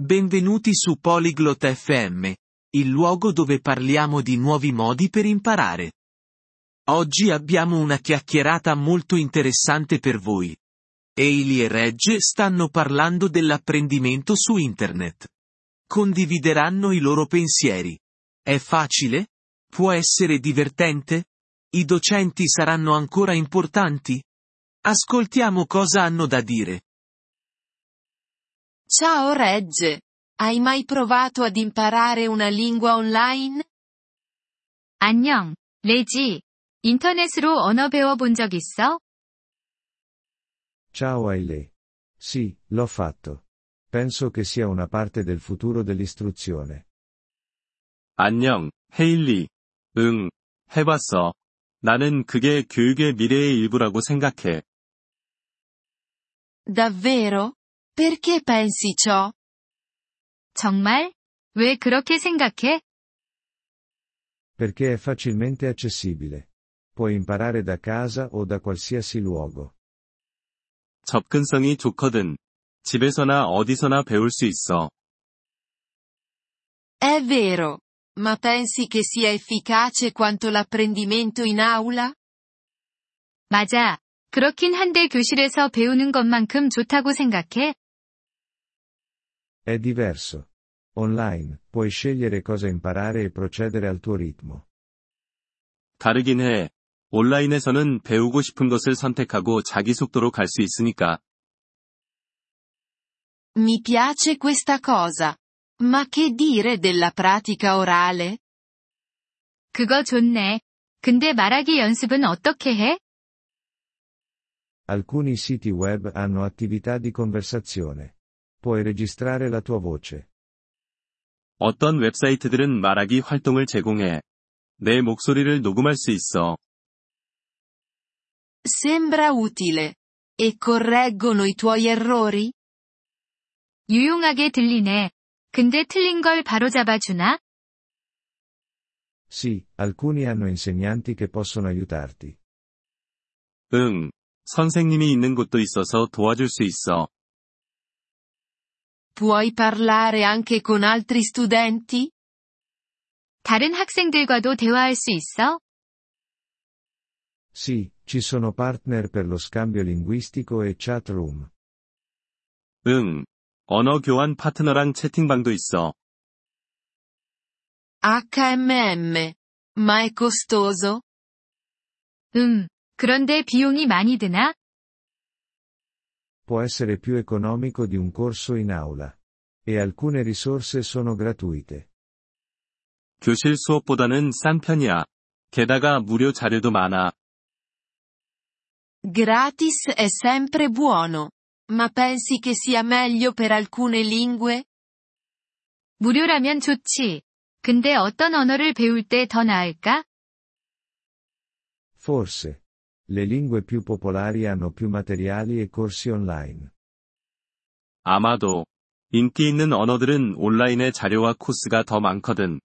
Benvenuti su Polyglot FM, il luogo dove parliamo di nuovi modi per imparare. Oggi abbiamo una chiacchierata molto interessante per voi. Eili e Regge stanno parlando dell'apprendimento su Internet. Condivideranno i loro pensieri. È facile? Può essere divertente? I docenti saranno ancora importanti? Ascoltiamo cosa hanno da dire. Ciao Regge. Hai mai provato ad imparare una lingua online? 안녕, 레지. 인터넷으로 언어 배워본 적 있어? Ciao Ailey. Sì, l'ho fatto. Penso che sia una parte del futuro dell'istruzione. 안녕, 헤일리. 응, 해봤어. 나는 그게 교육의 미래의 일부라고 생각해. Davvero? Perché pensi ciò? 정말? 왜 그렇게 생각해? Perché è facilmente accessibile. Puoi imparare da casa o da qualsiasi luogo. 접근성이 좋거든. 집에서나 어디서나 배울 수 있어. È vero. Ma pensi che sia efficace quanto l'apprendimento in aula? 맞아. 그렇긴 한데 교실에서 배우는 것만큼 좋다고 생각해? È diverso. Online, puoi scegliere cosa imparare e procedere al tuo ritmo. 다르긴 해. 온라인에서는 배우고 싶은 것을 선택하고 자기 속도로 갈 수 있으니까. Mi piace questa cosa. Ma che dire della pratica orale? 그거 좋네. 근데 말하기 연습은 어떻게 해? Alcuni siti web hanno attività di conversazione. Puoi registrare la tua voce. 어떤 웹사이트들은 말하기 활동을 제공해. 내 목소리를 녹음할 수 있어. Sembra utile. E correggono i tuoi errori? 유용하게 들리네. 근데 틀린 걸 바로잡아 주나? Sì, alcuni hanno insegnanti che possono aiutarti. 응. 선생님이 있는 곳도 있어서 도와줄 수 있어. Puoi parlare anche con altri studenti? 다른 학생들과도 대화할 수 있어? Sì, ci sono partner per lo scambio linguistico e chat room. 응. 언어 교환 파트너랑 채팅방도 있어. HMM. Ma è costoso? 음. 그런데 비용이 많이 드나? Può essere più economico di un corso in aula. E alcune risorse sono gratuite. 교실 수업보다는 싼 편이야. 게다가 무료 자료도 많아. Gratis è sempre buono. Ma pensi che sia meglio per alcune lingue? 무료라면 좋지. 근데 어떤 언어를 배울 때 더 나을까? Forse. Le lingue più popolari hanno più materiali e corsi online. 아마도. 인기 있는 언어들은 온라인의 자료와 코스가 더 많거든.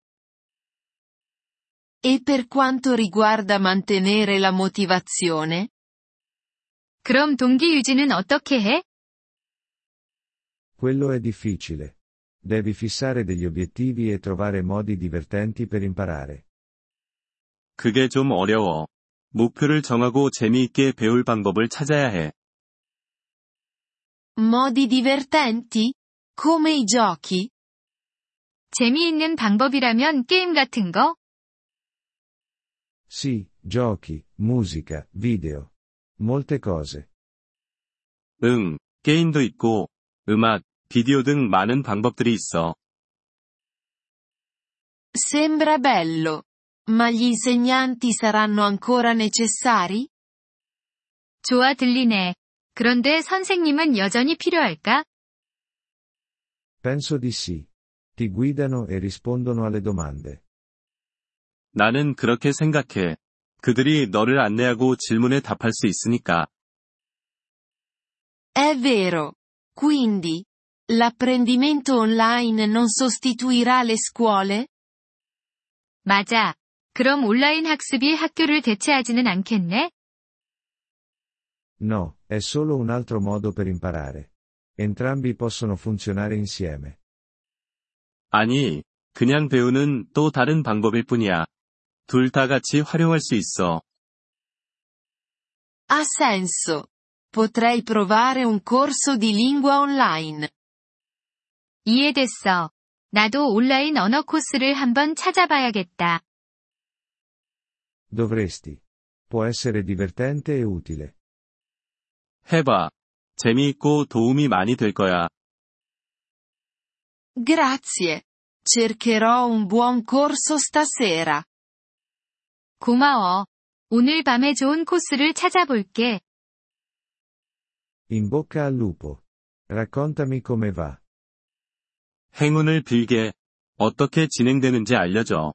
E per quanto riguarda mantenere la motivazione? 그럼 동기 유지는 어떻게 해? Quello è difficile. Devi fissare degli obiettivi e trovare modi divertenti per imparare. 그게 좀 어려워. 목표를 정하고 재미있게 배울 방법을 찾아야 해. Modi divertenti? Come i giochi? 재미있는 방법이라면 게임 같은 거? Sì, giochi, musica, video. Molte cose. 응, 게임도 있고, 음악, 비디오 등 많은 방법들이 있어. Sembra bello. Ma gli insegnanti saranno ancora necessari? 좋아 들리네. 그런데 선생님은 여전히 필요할까? Penso di sì. Ti guidano e rispondono alle domande. 나는 그렇게 생각해. 그들이 너를 안내하고 질문에 답할 수 있으니까. È vero. Quindi, l'apprendimento online non sostituirà le scuole? 맞아. 그럼 온라인 학습이 학교를 대체하지는 않겠네? No, è solo un altro modo per imparare. Entrambi possono funzionare insieme. 아니, 그냥 배우는 또 다른 방법일 뿐이야. 둘 다 같이 활용할 수 있어. Ha senso. Potrei provare un corso di lingua online. 이해됐어. 나도 온라인 언어 코스를 한번 찾아봐야겠다. Dovresti. Può essere divertente e utile. 해봐. 재미있고 도움이 많이 될 거야. Grazie. Cercherò un buon corso stasera. 고마워. 오늘 밤에 좋은 코스를 찾아볼게. In bocca al lupo. Raccontami come va. 행운을 빌게. 어떻게 진행되는지 알려줘.